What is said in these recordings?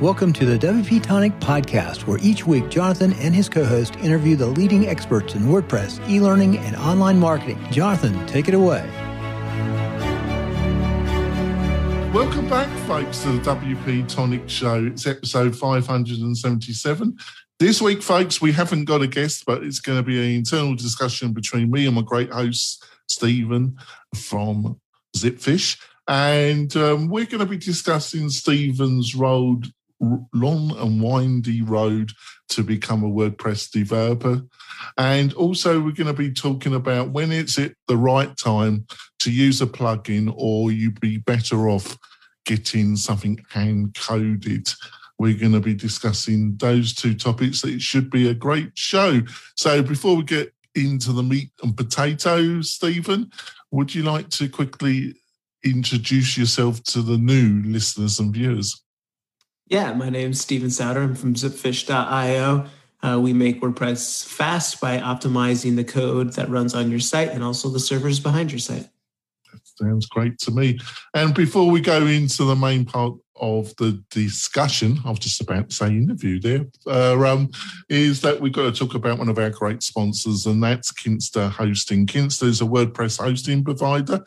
Welcome to the WP Tonic podcast, where each week Jonathan and his co host interview the leading experts in WordPress, e learning, and online marketing. Jonathan, take it away. Welcome back, folks, to the WP Tonic Show. It's episode 577. This week, folks, we haven't got a guest, but it's going to be an internal discussion between me and my great host, Stephen from Zipfish. And um, we're going to be discussing Stephen's road long and windy road to become a WordPress developer. And also, we're going to be talking about when it's at the right time to use a plugin, or you'd be better off getting something hand coded. We're going to be discussing those two topics. It should be a great show. So, before we get into the meat and potatoes, Stephen, would you like to quickly introduce yourself to the new listeners and viewers? Yeah, my name's Stephen Souter. I'm from zipfish.io. Uh, we make WordPress fast by optimizing the code that runs on your site and also the servers behind your site. That sounds great to me. And before we go into the main part of the discussion, I was just about to say interview there, uh, um, is that we've got to talk about one of our great sponsors, and that's Kinsta Hosting. Kinsta is a WordPress hosting provider.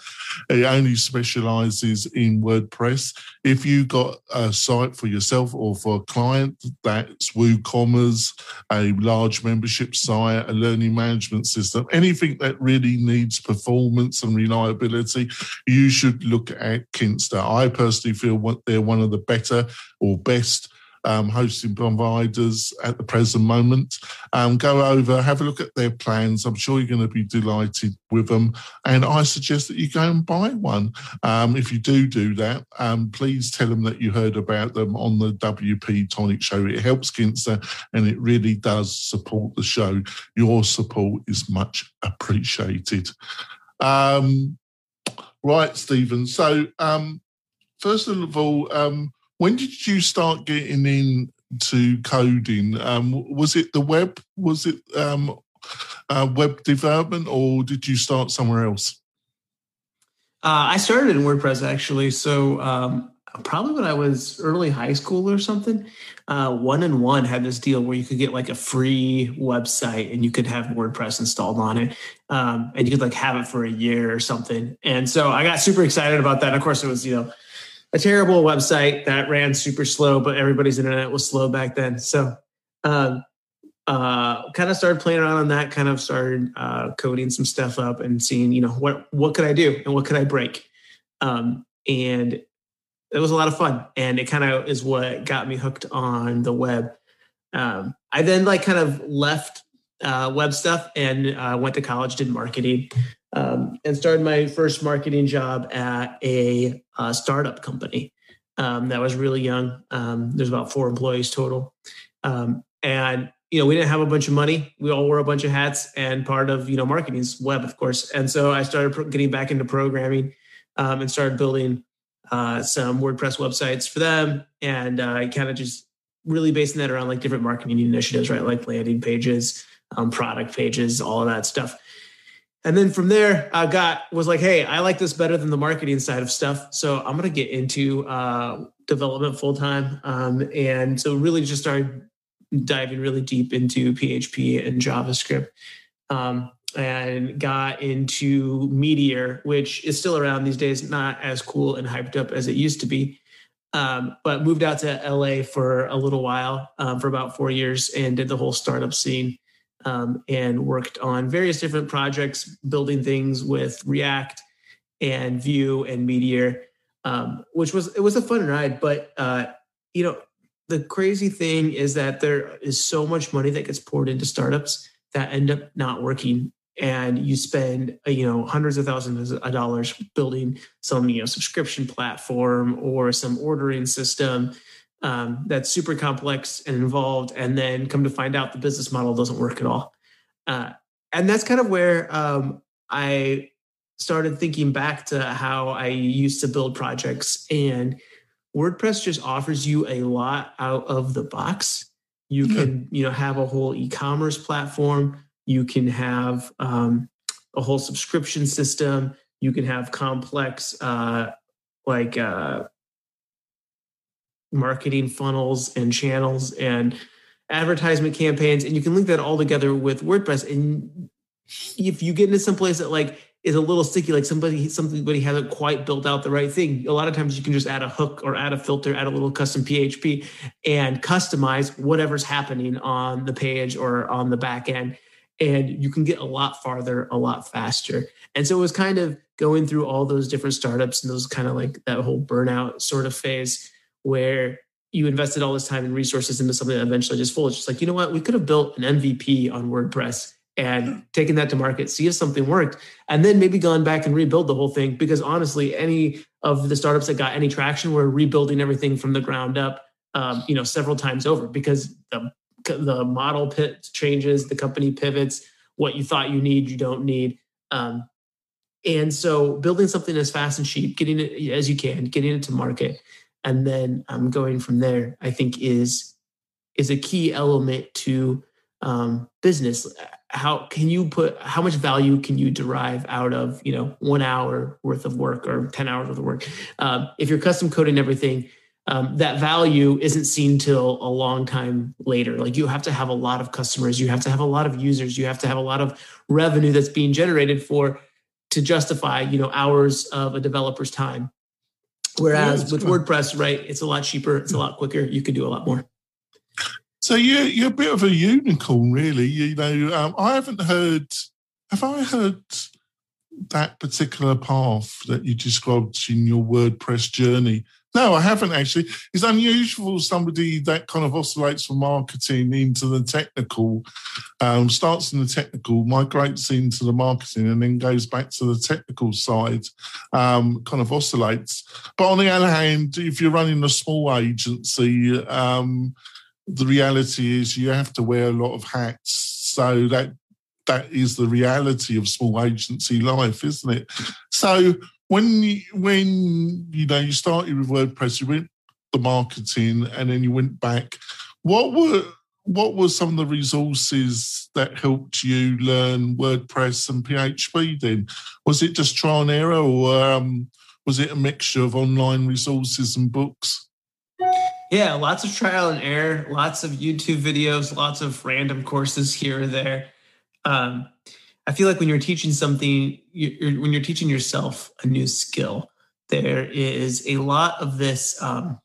It only specializes in WordPress. If you've got a site for yourself or for a client, that's WooCommerce, a large membership site, a learning management system, anything that really needs performance and reliability, you should look at Kinsta. I personally feel what they're one one of the better or best um, hosting providers at the present moment. Um, go over, have a look at their plans. I'm sure you're going to be delighted with them. And I suggest that you go and buy one. Um, if you do do that, um, please tell them that you heard about them on the WP Tonic Show. It helps Kinsta and it really does support the show. Your support is much appreciated. Um, right, Stephen. So, um, first of all, um, when did you start getting into coding? Um, was it the web? Was it um, uh, web development, or did you start somewhere else? Uh, I started in WordPress actually. So um, probably when I was early high school or something. Uh, one and one had this deal where you could get like a free website and you could have WordPress installed on it, um, and you could like have it for a year or something. And so I got super excited about that. Of course, it was you know a terrible website that ran super slow, but everybody's internet was slow back then. So, um, uh, kind of started playing around on that. Kind of started uh, coding some stuff up and seeing, you know, what what could I do and what could I break. Um, and it was a lot of fun, and it kind of is what got me hooked on the web. Um, I then like kind of left uh, web stuff and uh, went to college, did marketing, um, and started my first marketing job at a, a startup company um, that was really young. Um, there's about four employees total, um, and you know we didn't have a bunch of money. We all wore a bunch of hats, and part of you know marketing is web, of course. And so I started getting back into programming um, and started building uh, some WordPress websites for them, and uh, kind of just really basing that around like different marketing initiatives, right? Like landing pages, um, product pages, all of that stuff. And then from there, I got was like, hey, I like this better than the marketing side of stuff. So I'm gonna get into uh, development full time. Um, and so really just started diving really deep into PHP and JavaScript. Um, and got into Meteor, which is still around these days, not as cool and hyped up as it used to be. Um, but moved out to LA for a little while, um, for about four years, and did the whole startup scene um, and worked on various different projects, building things with React and Vue and Meteor, um, which was it was a fun ride. But uh, you know, the crazy thing is that there is so much money that gets poured into startups that end up not working and you spend uh, you know hundreds of thousands of dollars building some you know subscription platform or some ordering system um, that's super complex and involved, and then come to find out the business model doesn't work at all. Uh, and that's kind of where um, I started thinking back to how I used to build projects, and WordPress just offers you a lot out of the box. You mm-hmm. can, you know, have a whole e-commerce platform. You can have um, a whole subscription system. You can have complex, uh, like uh, marketing funnels and channels and advertisement campaigns, and you can link that all together with WordPress. And if you get into some place that like is a little sticky, like somebody somebody hasn't quite built out the right thing. A lot of times you can just add a hook or add a filter, add a little custom PHP, and customize whatever's happening on the page or on the back end. And you can get a lot farther, a lot faster. And so it was kind of going through all those different startups and those kind of like that whole burnout sort of phase where you invested all this time and resources into something that eventually just folded. It's just like, you know what? We could have built an MVP on WordPress and taken that to market, see if something worked, and then maybe gone back and rebuild the whole thing. Because honestly, any of the startups that got any traction were rebuilding everything from the ground up, um, you know, several times over because the the model pit changes, the company pivots, what you thought you need, you don't need. Um, and so building something as fast and cheap, getting it as you can, getting it to market, and then um, going from there, I think is is a key element to um, business. How can you put how much value can you derive out of you know one hour worth of work or 10 hours worth of work? Um, if you're custom coding everything um, that value isn't seen till a long time later. Like you have to have a lot of customers. You have to have a lot of users. You have to have a lot of revenue that's being generated for to justify you know hours of a developer's time whereas yeah, with cool. wordpress right it's a lot cheaper it's a lot quicker you can do a lot more so you're you're a bit of a unicorn, really. You know, um, I haven't heard. Have I heard that particular path that you described in your WordPress journey? No, I haven't actually. It's unusual somebody that kind of oscillates from marketing into the technical, um, starts in the technical, migrates into the marketing, and then goes back to the technical side, um, kind of oscillates. But on the other hand, if you're running a small agency, um, the reality is you have to wear a lot of hats. So that that is the reality of small agency life, isn't it? So when you, when you know you started with WordPress, you went the marketing, and then you went back. What were what were some of the resources that helped you learn WordPress and PHP? Then was it just trial and error, or um, was it a mixture of online resources and books? Yeah, lots of trial and error, lots of YouTube videos, lots of random courses here or there. Um, I feel like when you're teaching something, you're, when you're teaching yourself a new skill, there is a lot of this. Um,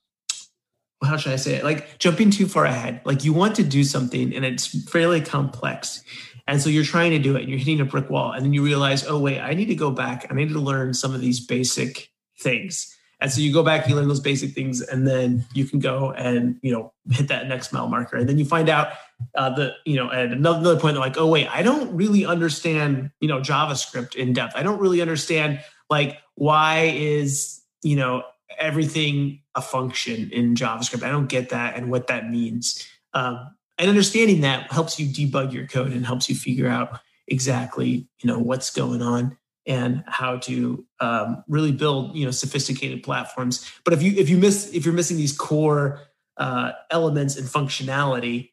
how should I say it? Like jumping too far ahead. Like you want to do something and it's fairly complex. And so you're trying to do it and you're hitting a brick wall. And then you realize, oh, wait, I need to go back. I need to learn some of these basic things. And so you go back, and you learn those basic things, and then you can go and you know hit that next mile marker. And then you find out uh, the you know at another, another point they're like, oh wait, I don't really understand you know JavaScript in depth. I don't really understand like why is you know everything a function in JavaScript. I don't get that and what that means. Um, and understanding that helps you debug your code and helps you figure out exactly you know what's going on and how to um, really build you know sophisticated platforms but if you if you miss if you're missing these core uh, elements and functionality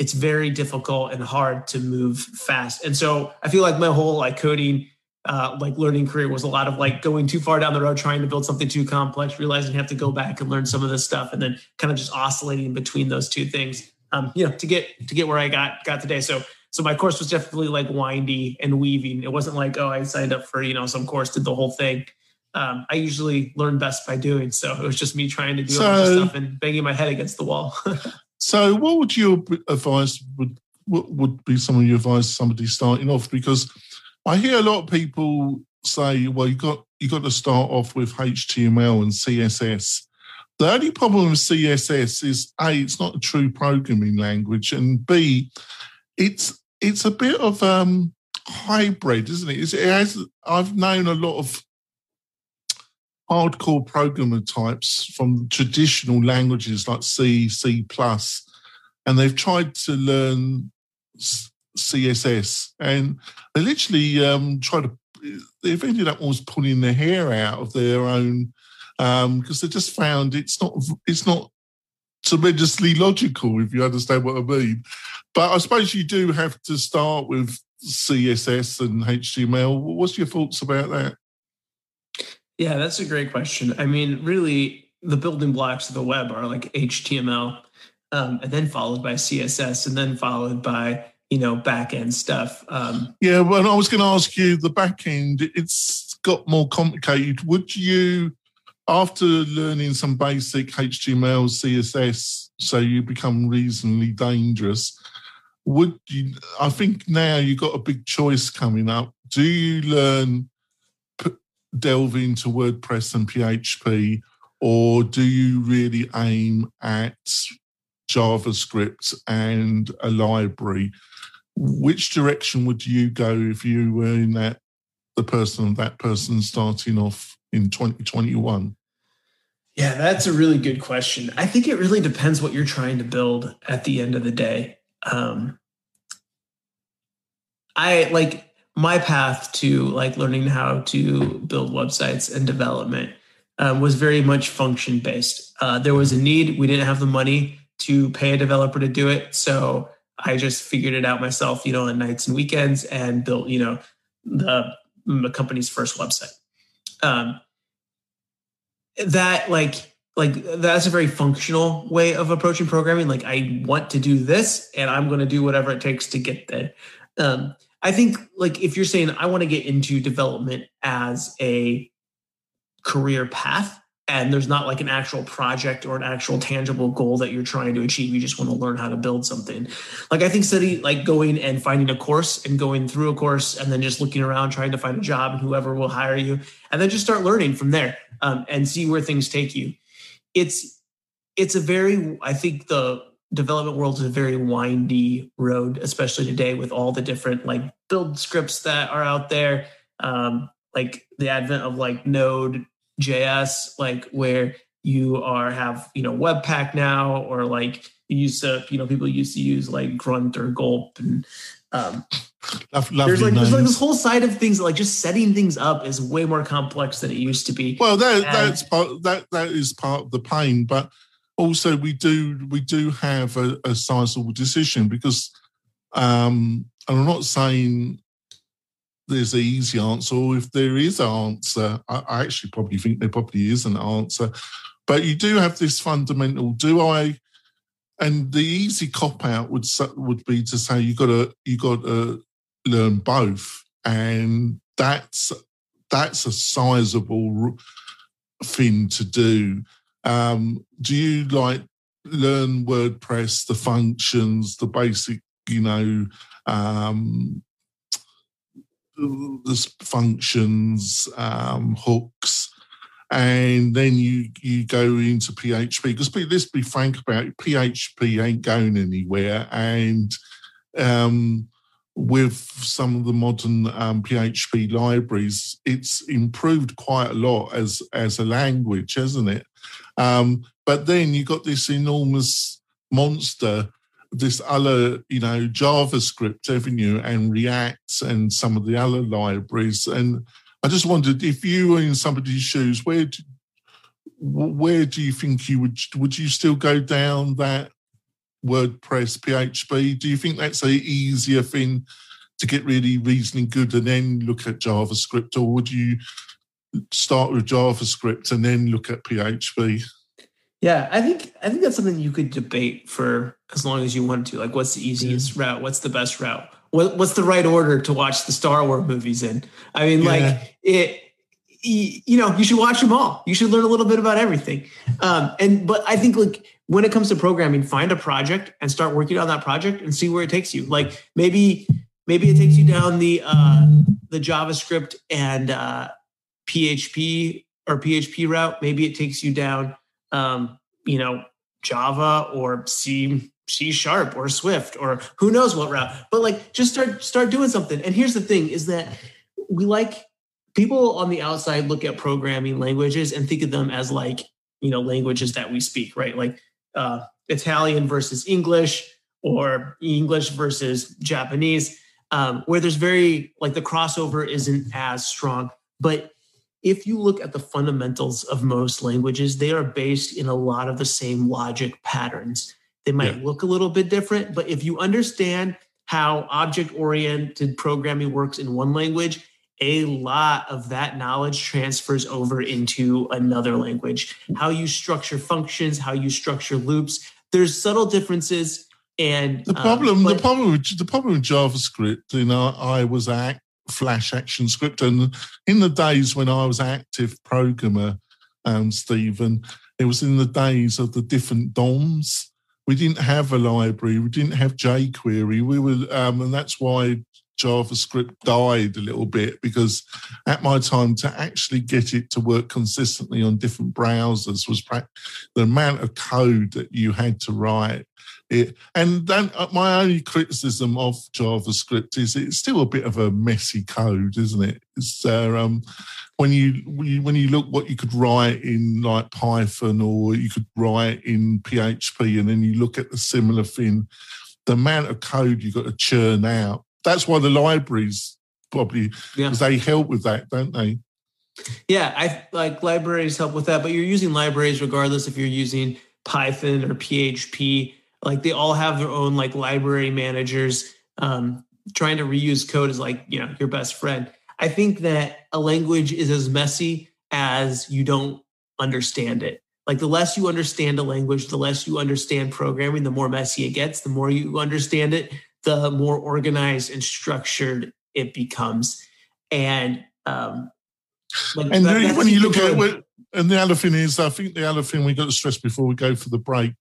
it's very difficult and hard to move fast and so i feel like my whole like coding uh, like learning career was a lot of like going too far down the road trying to build something too complex realizing you have to go back and learn some of this stuff and then kind of just oscillating between those two things um, you know to get to get where i got got today so so my course was definitely like windy and weaving. It wasn't like, oh, I signed up for, you know, some course, did the whole thing. Um, I usually learn best by doing. So it was just me trying to do so, a bunch of stuff and banging my head against the wall. so what would you advise would would be some of your advice somebody starting off? Because I hear a lot of people say, well, you got you got to start off with HTML and CSS. The only problem with CSS is A, it's not a true programming language, and B, it's it's a bit of um hybrid, isn't it? It has. I've known a lot of hardcore programmer types from traditional languages like C, C and they've tried to learn CSS, and they literally um, try to. They've ended up almost pulling their hair out of their own because um, they just found it's not it's not tremendously logical, if you understand what I mean. But I suppose you do have to start with CSS and HTML. What's your thoughts about that? Yeah, that's a great question. I mean, really, the building blocks of the web are like HTML, um, and then followed by CSS, and then followed by you know back end stuff. Um, yeah, well, I was going to ask you the back end. It's got more complicated. Would you, after learning some basic HTML, CSS, so you become reasonably dangerous? Would you? I think now you've got a big choice coming up. Do you learn delve into WordPress and PHP, or do you really aim at JavaScript and a library? Which direction would you go if you were in that the person that person starting off in 2021? Yeah, that's a really good question. I think it really depends what you're trying to build at the end of the day. Um, I like my path to like learning how to build websites and development um, was very much function based. Uh, there was a need. We didn't have the money to pay a developer to do it, so I just figured it out myself, you know, on nights and weekends, and built, you know, the, the company's first website. Um, that like like that's a very functional way of approaching programming. Like I want to do this, and I'm going to do whatever it takes to get there. Um, I think like if you're saying I want to get into development as a career path and there's not like an actual project or an actual tangible goal that you're trying to achieve you just want to learn how to build something. Like i think study like going and finding a course and going through a course and then just looking around trying to find a job and whoever will hire you and then just start learning from there um, and see where things take you. It's it's a very i think the development world is a very windy road, especially today with all the different like build scripts that are out there. Um, like the advent of like Node JS, like where you are have you know Webpack now, or like you used to you know people used to use like Grunt or Gulp and um, there's like there's like this whole side of things like just setting things up is way more complex than it used to be. Well, that and, that's part that that is part of the pain, but also we do we do have a, a sizable decision because um, I'm not saying there's an easy answer, or if there is an answer, I, I actually probably think there probably is an answer. But you do have this fundamental: do I? And the easy cop out would would be to say you got to you got to learn both, and that's that's a sizable thing to do. Um, do you like learn WordPress, the functions, the basic, you know, um, the functions, um, hooks, and then you you go into PHP because let's be frank about it, PHP ain't going anywhere, and um, with some of the modern um, PHP libraries, it's improved quite a lot as as a language, hasn't it? Um, but then you got this enormous monster, this other, you know, JavaScript, haven't you, and React and some of the other libraries. And I just wondered if you were in somebody's shoes, where do, where do you think you would would you still go down that WordPress, PHP? Do you think that's a easier thing to get really reasoning good and then look at JavaScript, or would you start with JavaScript and then look at PHP? Yeah, I think I think that's something you could debate for as long as you want to. Like, what's the easiest yeah. route? What's the best route? What, what's the right order to watch the Star Wars movies in? I mean, yeah. like it. You know, you should watch them all. You should learn a little bit about everything. Um, and but I think like when it comes to programming, find a project and start working on that project and see where it takes you. Like maybe maybe it takes you down the uh, the JavaScript and uh, PHP or PHP route. Maybe it takes you down, um, you know, Java or C C sharp or Swift or who knows what route. But like, just start start doing something. And here's the thing: is that we like people on the outside look at programming languages and think of them as like you know languages that we speak, right? Like uh, Italian versus English or English versus Japanese, um, where there's very like the crossover isn't as strong. But if you look at the fundamentals of most languages, they are based in a lot of the same logic patterns. They might yeah. look a little bit different, but if you understand how object oriented programming works in one language a lot of that knowledge transfers over into another language. How you structure functions, how you structure loops. There's subtle differences. And the problem, um, but, the problem, with, the problem with JavaScript, you know, I was at Flash Action Script, and in the days when I was active programmer, um, Stephen, it was in the days of the different DOMs. We didn't have a library. We didn't have jQuery. We were, um, and that's why JavaScript died a little bit because at my time to actually get it to work consistently on different browsers was the amount of code that you had to write. It, and then uh, my only criticism of JavaScript is it's still a bit of a messy code, isn't it? It's uh, um, when you when you look what you could write in like Python or you could write in PHP, and then you look at the similar thing, the amount of code you've got to churn out that's why the libraries probably because yeah. they help with that, don't they? Yeah, I like libraries help with that, but you're using libraries regardless if you're using Python or PHP. Like they all have their own like library managers. Um, trying to reuse code is like you know your best friend. I think that a language is as messy as you don't understand it. Like the less you understand a language, the less you understand programming, the more messy it gets. The more you understand it, the more organized and structured it becomes. And um, like and that, when you look at it, and the other thing is, I think the other thing we got to stress before we go for the break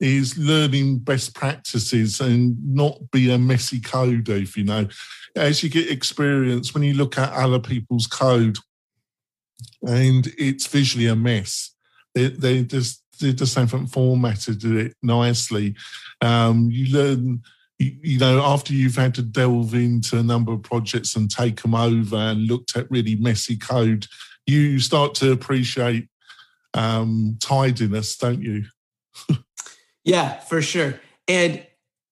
is learning best practices and not be a messy coder. If you know, as you get experience, when you look at other people's code and it's visually a mess, they, they just they just haven't formatted it nicely. Um, you learn you, know, after you've had to delve into a number of projects and take them over and looked at really messy code, you start to appreciate um, tidiness, don't you? yeah, for sure. And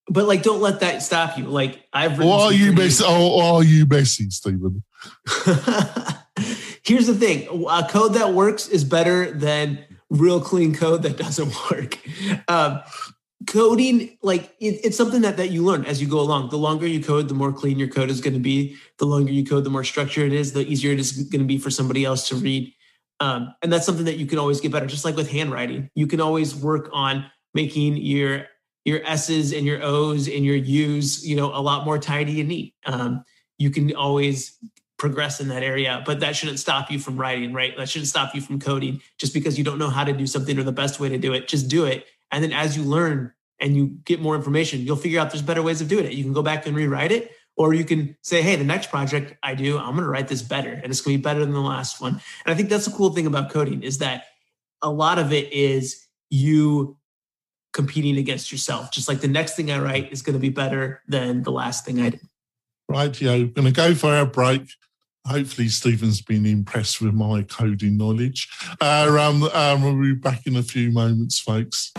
but like, don't let that stop you. Like, I've. Or are you messy? Or are you messy, Stephen? Here's the thing: a code that works is better than real clean code that doesn't work. Um, coding like it, it's something that that you learn as you go along. The longer you code the more clean your code is going to be. The longer you code the more structured it is the easier it is going to be for somebody else to read. Um, and that's something that you can always get better just like with handwriting. You can always work on making your your s's and your o's and your u's you know a lot more tidy and neat. Um, you can always progress in that area but that shouldn't stop you from writing right? That shouldn't stop you from coding. Just because you don't know how to do something or the best way to do it just do it and then as you learn and you get more information, you'll figure out there's better ways of doing it. You can go back and rewrite it, or you can say, hey, the next project I do, I'm going to write this better and it's going to be better than the last one. And I think that's the cool thing about coding is that a lot of it is you competing against yourself. Just like the next thing I write is going to be better than the last thing I did. Right. Yeah. We're going to go for our break. Hopefully, Stephen's been impressed with my coding knowledge. Uh, um, um, we'll be back in a few moments, folks.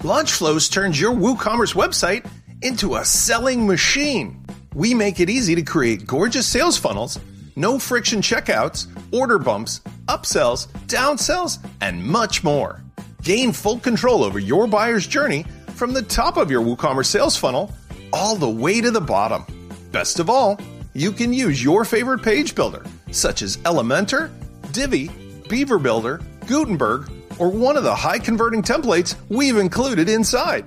LaunchFlows turns your WooCommerce website into a selling machine. We make it easy to create gorgeous sales funnels, no friction checkouts, order bumps, upsells, downsells, and much more. Gain full control over your buyer's journey from the top of your WooCommerce sales funnel all the way to the bottom. Best of all, you can use your favorite page builder, such as Elementor, Divi, Beaver Builder, Gutenberg, or one of the high converting templates we've included inside.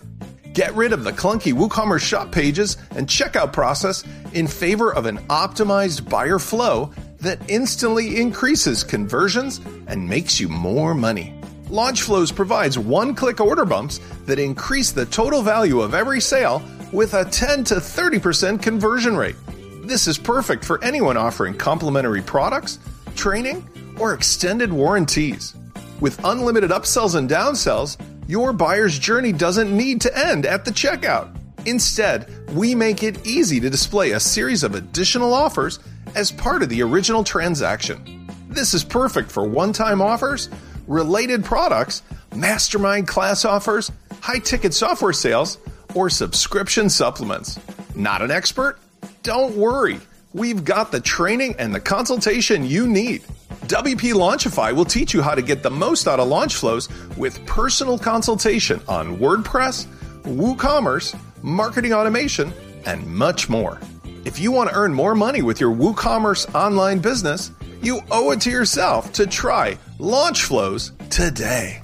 Get rid of the clunky WooCommerce shop pages and checkout process in favor of an optimized buyer flow that instantly increases conversions and makes you more money. LaunchFlows provides one click order bumps that increase the total value of every sale with a 10 to 30% conversion rate. This is perfect for anyone offering complimentary products, training, or extended warranties. With unlimited upsells and downsells, your buyer's journey doesn't need to end at the checkout. Instead, we make it easy to display a series of additional offers as part of the original transaction. This is perfect for one time offers, related products, mastermind class offers, high ticket software sales, or subscription supplements. Not an expert? Don't worry. We've got the training and the consultation you need. WP Launchify will teach you how to get the most out of launch flows with personal consultation on WordPress, WooCommerce, marketing automation, and much more. If you want to earn more money with your WooCommerce online business, you owe it to yourself to try Launch Flows today.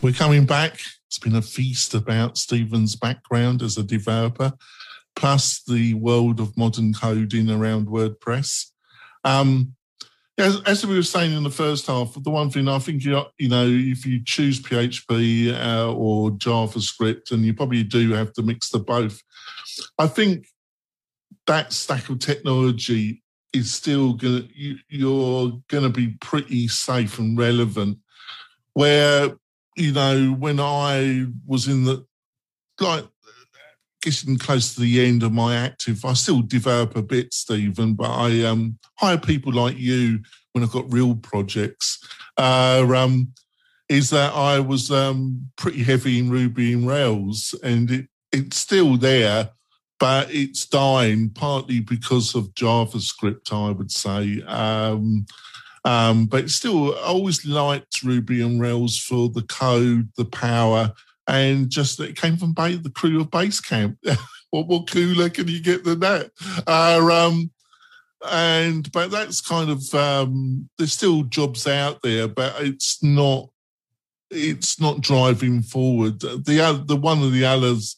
We're coming back. It's been a feast about Stephen's background as a developer, plus the world of modern coding around WordPress. Um, as, as, we were saying in the first half, the one thing I think you you know if you choose PHP uh, or JavaScript, and you probably do have to mix the both. I think that stack of technology is still going you, you're to be pretty safe and relevant. Where you know when I was in the like getting close to the end of my active, I still develop a bit, Stephen, but I um, hire people like you when I've got real projects. Uh, um, is that I was um, pretty heavy in Ruby and Rails, and it, it's still there, but it's dying partly because of JavaScript, I would say. Um, um, but still, I always liked Ruby and Rails for the code, the power, and just it came from the crew of Base Camp. what more cooler can you get than that? Uh, um, and but that's kind of um, there's still jobs out there, but it's not it's not driving forward. The the one of the others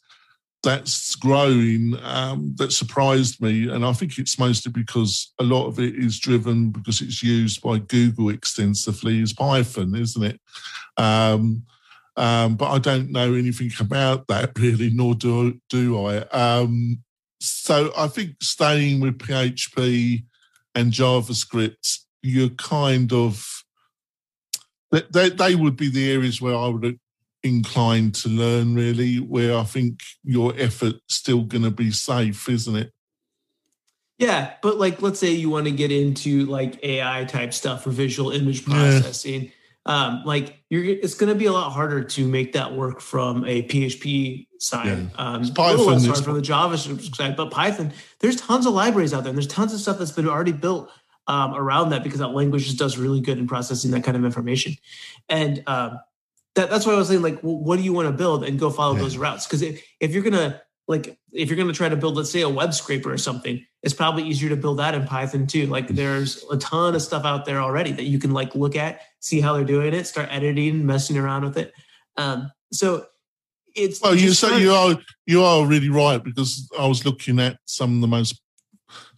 that's growing um, that surprised me, and I think it's mostly because a lot of it is driven because it's used by Google extensively. Is Python, isn't it? Um, um, but I don't know anything about that really, nor do do I. Um, so I think staying with PHP and JavaScript, you're kind of they, they would be the areas where I would incline to learn really, where I think your effort still going to be safe, isn't it? Yeah, but like let's say you want to get into like AI type stuff or visual image processing. Yeah um, like you're it's going to be a lot harder to make that work from a PHP side. Yeah. Um, it's Python, a little less hard from the JavaScript side, but Python, there's tons of libraries out there, and there's tons of stuff that's been already built um, around that because that language just does really good in processing that kind of information. And um, that, that's why I was saying, like, well, what do you want to build, and go follow yeah. those routes. Because if, if you're gonna like if you're going to try to build let's say a web scraper or something it's probably easier to build that in python too. Like there's a ton of stuff out there already that you can like look at see how they're doing it start editing messing around with it. Um, so it's well you say you are you are really right because i was looking at some of the most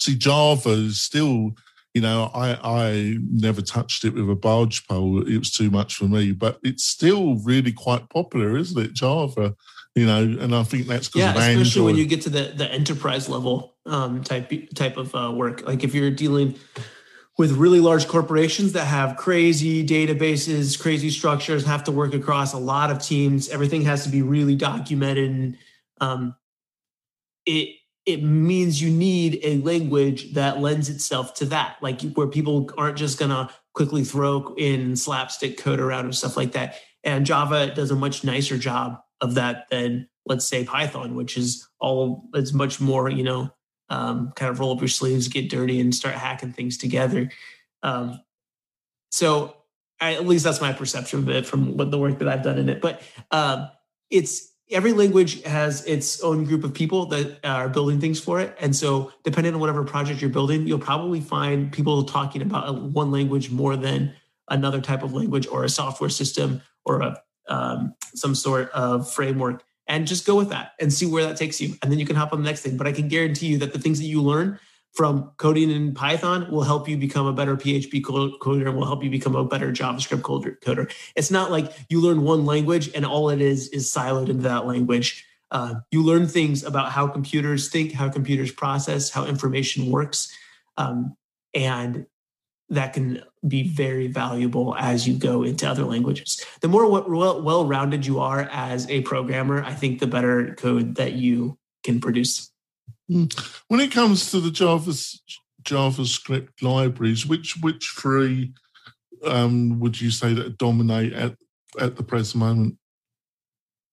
see java is still you know i i never touched it with a barge pole. It was too much for me but it's still really quite popular isn't it java you know, and I think that's yeah, especially when you get to the the enterprise level um, type type of uh, work. Like if you're dealing with really large corporations that have crazy databases, crazy structures, have to work across a lot of teams. Everything has to be really documented, and um, it it means you need a language that lends itself to that, like where people aren't just gonna quickly throw in slapstick code around and stuff like that. And Java does a much nicer job of that than let's say Python, which is all it's much more you know um, kind of roll up your sleeves, get dirty, and start hacking things together. Um, so I, at least that's my perception of it from what the work that I've done in it. But um, it's every language has its own group of people that are building things for it, and so depending on whatever project you're building, you'll probably find people talking about one language more than another type of language or a software system or a um, some sort of framework and just go with that and see where that takes you. And then you can hop on the next thing. But I can guarantee you that the things that you learn from coding in Python will help you become a better PHP coder and will help you become a better JavaScript coder. It's not like you learn one language and all it is is siloed into that language. Uh, you learn things about how computers think, how computers process, how information works. Um, and that can be very valuable as you go into other languages. The more well rounded you are as a programmer, I think the better code that you can produce. Hmm. When it comes to the Java, JavaScript libraries, which which three um, would you say that dominate at at the present moment?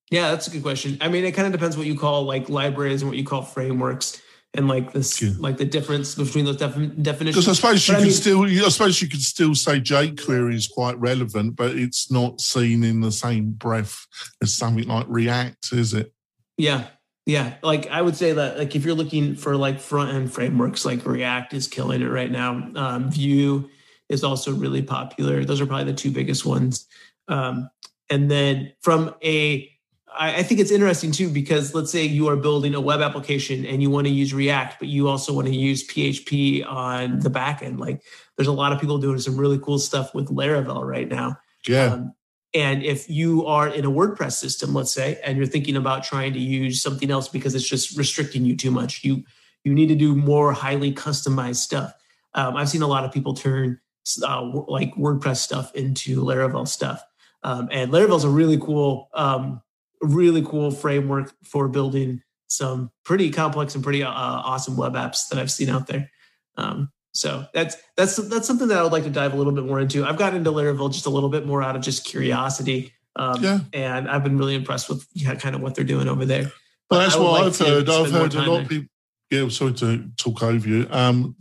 Yeah, that's a good question. I mean, it kind of depends what you call like libraries and what you call frameworks and like this yeah. like the difference between those def- definitions. Because I suppose you but could I mean, still, I suppose you could still say jQuery is quite relevant, but it's not seen in the same breath as something like React, is it? Yeah, Yeah, like I would say that like if you're looking for like front end frameworks, like React is killing it right now. Um, Vue is also really popular. Those are probably the two biggest ones. Um, and then from a I, I think it's interesting too because let's say you are building a web application and you want to use React, but you also want to use PHP on the back end. Like there's a lot of people doing some really cool stuff with Laravel right now. Yeah. Um, and if you are in a WordPress system, let's say, and you're thinking about trying to use something else because it's just restricting you too much, you you need to do more highly customized stuff. Um, I've seen a lot of people turn uh, like WordPress stuff into Laravel stuff, um, and Laravel is a really cool um, really cool framework for building some pretty complex and pretty uh, awesome web apps that I've seen out there. Um, so that's that's that's something that I would like to dive a little bit more into. I've gotten into Laravel just a little bit more out of just curiosity, um, yeah. and I've been really impressed with yeah, kind of what they're doing over there. But that's what like I've heard. I've heard a lot of people. Yeah, sorry to talk over you. Um,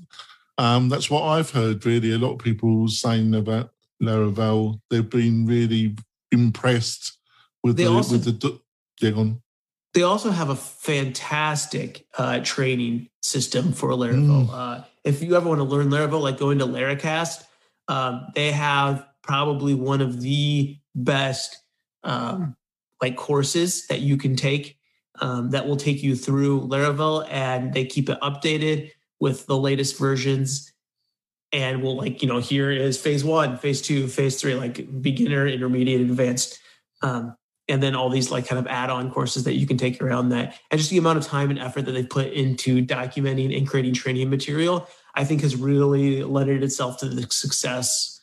um, that's what I've heard. Really, a lot of people saying about Laravel. They've been really impressed with they the also, with the yeah, on. They also have a fantastic uh, training system for Laravel. Mm. Uh, if you ever want to learn Laravel, like go into Laracast, um, they have probably one of the best um, like courses that you can take um, that will take you through Laravel, and they keep it updated with the latest versions. And we'll like you know here is phase one, phase two, phase three, like beginner, intermediate, advanced. Um, and then all these like kind of add-on courses that you can take around that and just the amount of time and effort that they put into documenting and creating training material i think has really lended itself to the success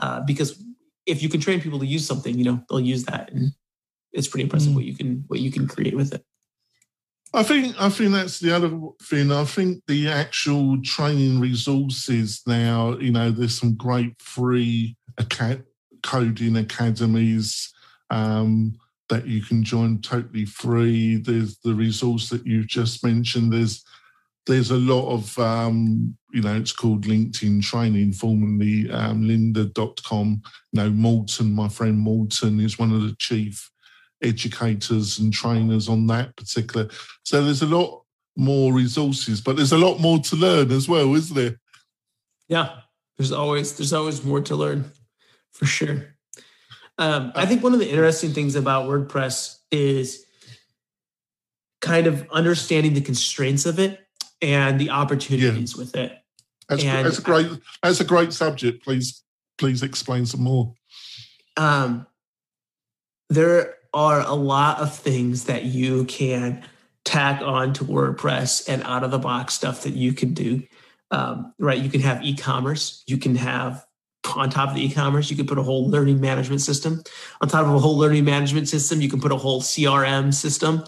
uh, because if you can train people to use something you know they'll use that and it's pretty impressive mm. what you can what you can create with it I think I think that's the other thing. I think the actual training resources now, you know, there's some great free coding academies um, that you can join totally free. There's the resource that you've just mentioned. There's there's a lot of um, you know it's called LinkedIn training, formerly um, lynda.com. You know, Morten, my friend Morten, is one of the chief educators and trainers on that particular. So there's a lot more resources, but there's a lot more to learn as well, isn't there? Yeah, there's always there's always more to learn, for sure. Um, I think one of the interesting things about WordPress is kind of understanding the constraints of it and the opportunities yeah. with it. That's, that's a great that's a great subject. Please please explain some more. Um, there are a lot of things that you can tack on to WordPress and out of the box stuff that you can do. Um, right, you can have e-commerce, you can have on top of the e-commerce you can put a whole learning management system. On top of a whole learning management system you can put a whole crm system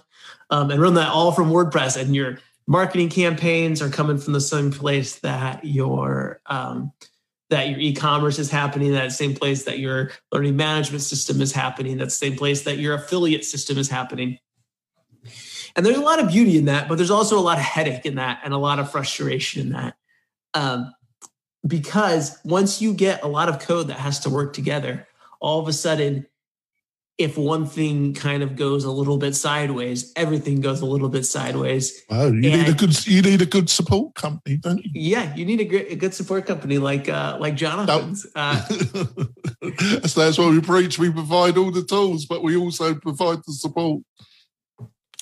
um, and run that all from wordpress and your marketing campaigns are coming from the same place that your um, that your e-commerce is happening that same place that your learning management system is happening that same place that your affiliate system is happening. And there's a lot of beauty in that but there's also a lot of headache in that and a lot of frustration in that. Um, because once you get a lot of code that has to work together, all of a sudden, if one thing kind of goes a little bit sideways, everything goes a little bit sideways. Wow, you and, need a good you need a good support company, don't you? Yeah, you need a, good, a good support company like uh, like Jonathan's. Uh, so that's what we preach. We provide all the tools, but we also provide the support.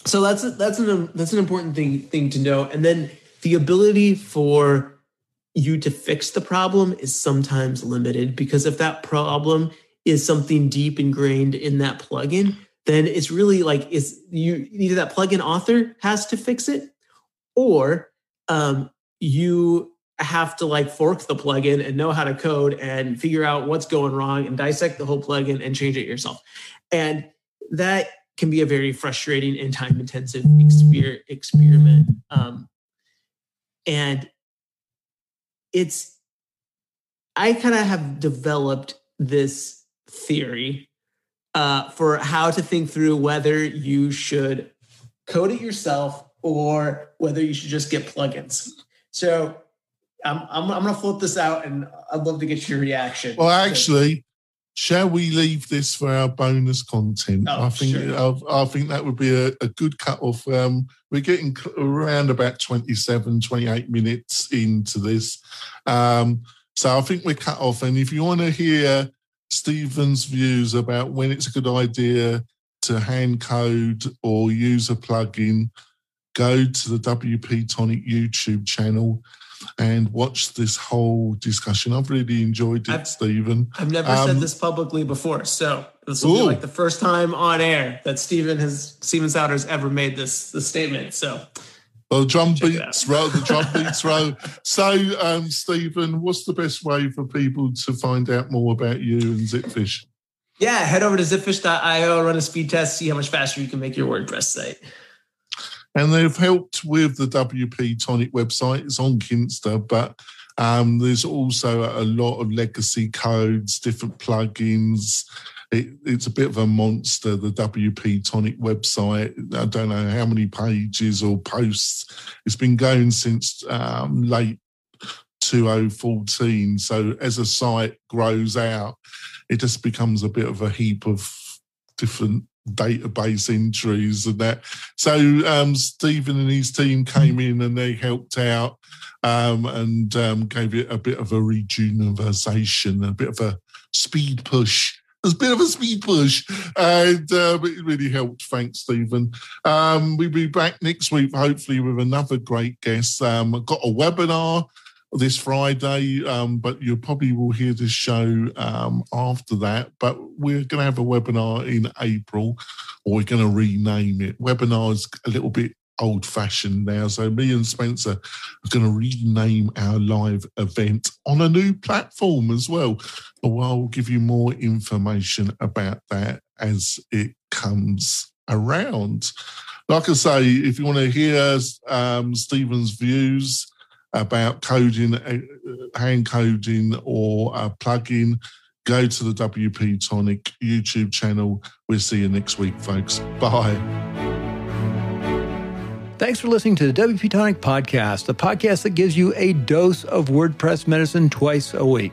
So that's a, that's an that's an important thing thing to know, and then the ability for you to fix the problem is sometimes limited because if that problem is something deep ingrained in that plugin, then it's really like is you either that plugin author has to fix it or um, you have to like fork the plugin and know how to code and figure out what's going wrong and dissect the whole plugin and change it yourself. And that can be a very frustrating and time intensive exper- experiment. Um, and it's I kind of have developed this theory uh, for how to think through whether you should code it yourself or whether you should just get plugins. So I'm, I'm, I'm going to flip this out and I'd love to get your reaction. Well, actually, shall we leave this for our bonus content? Oh, I think sure. I, I think that would be a, a good cut off. Um, we're getting around about 27, 28 minutes into this. Um, so I think we're cut off. And if you want to hear Stephen's views about when it's a good idea to hand code or use a plugin, go to the WP Tonic YouTube channel and watch this whole discussion. I've really enjoyed it, I've- Stephen. I've never Um, said this publicly before, so this will be like the first time on air that Stephen has Steven Souders ever made this this statement. So Well, drum Check beats roll, the drum beats roll. So, um, Stephen, what's the best way for people to find out more about you and Zipfish? yeah, head over to zipfish.io, run a speed test, see how much faster you can make your WordPress site. And they've helped with the WP Tonic website. It's on Kinsta, but um, there's also a lot of legacy codes, different plugins. It, it's a bit of a monster, the WP Tonic website. I don't know how many pages or posts. It's been going since um, late 2014. So as a site grows out, it just becomes a bit of a heap of different database entries and that. So um, Stephen and his team came in and they helped out um, and um, gave it a bit of a rejuvenation, a bit of a speed push. A bit of a speed push, and um, it really helped. Thanks, Stephen. Um, we'll be back next week, hopefully, with another great guest. Um, I've got a webinar this Friday, um, but you probably will hear this show um, after that. But we're going to have a webinar in April, or we're going to rename it. Webinar's a little bit old fashioned now. So me and Spencer are going to rename our live event on a new platform as well. Well, I'll give you more information about that as it comes around. Like I say, if you want to hear um, Stephen's views, about coding, uh, hand coding, or a plugin, go to the WP Tonic YouTube channel. We'll see you next week, folks. Bye. Thanks for listening to the WP Tonic Podcast, the podcast that gives you a dose of WordPress medicine twice a week.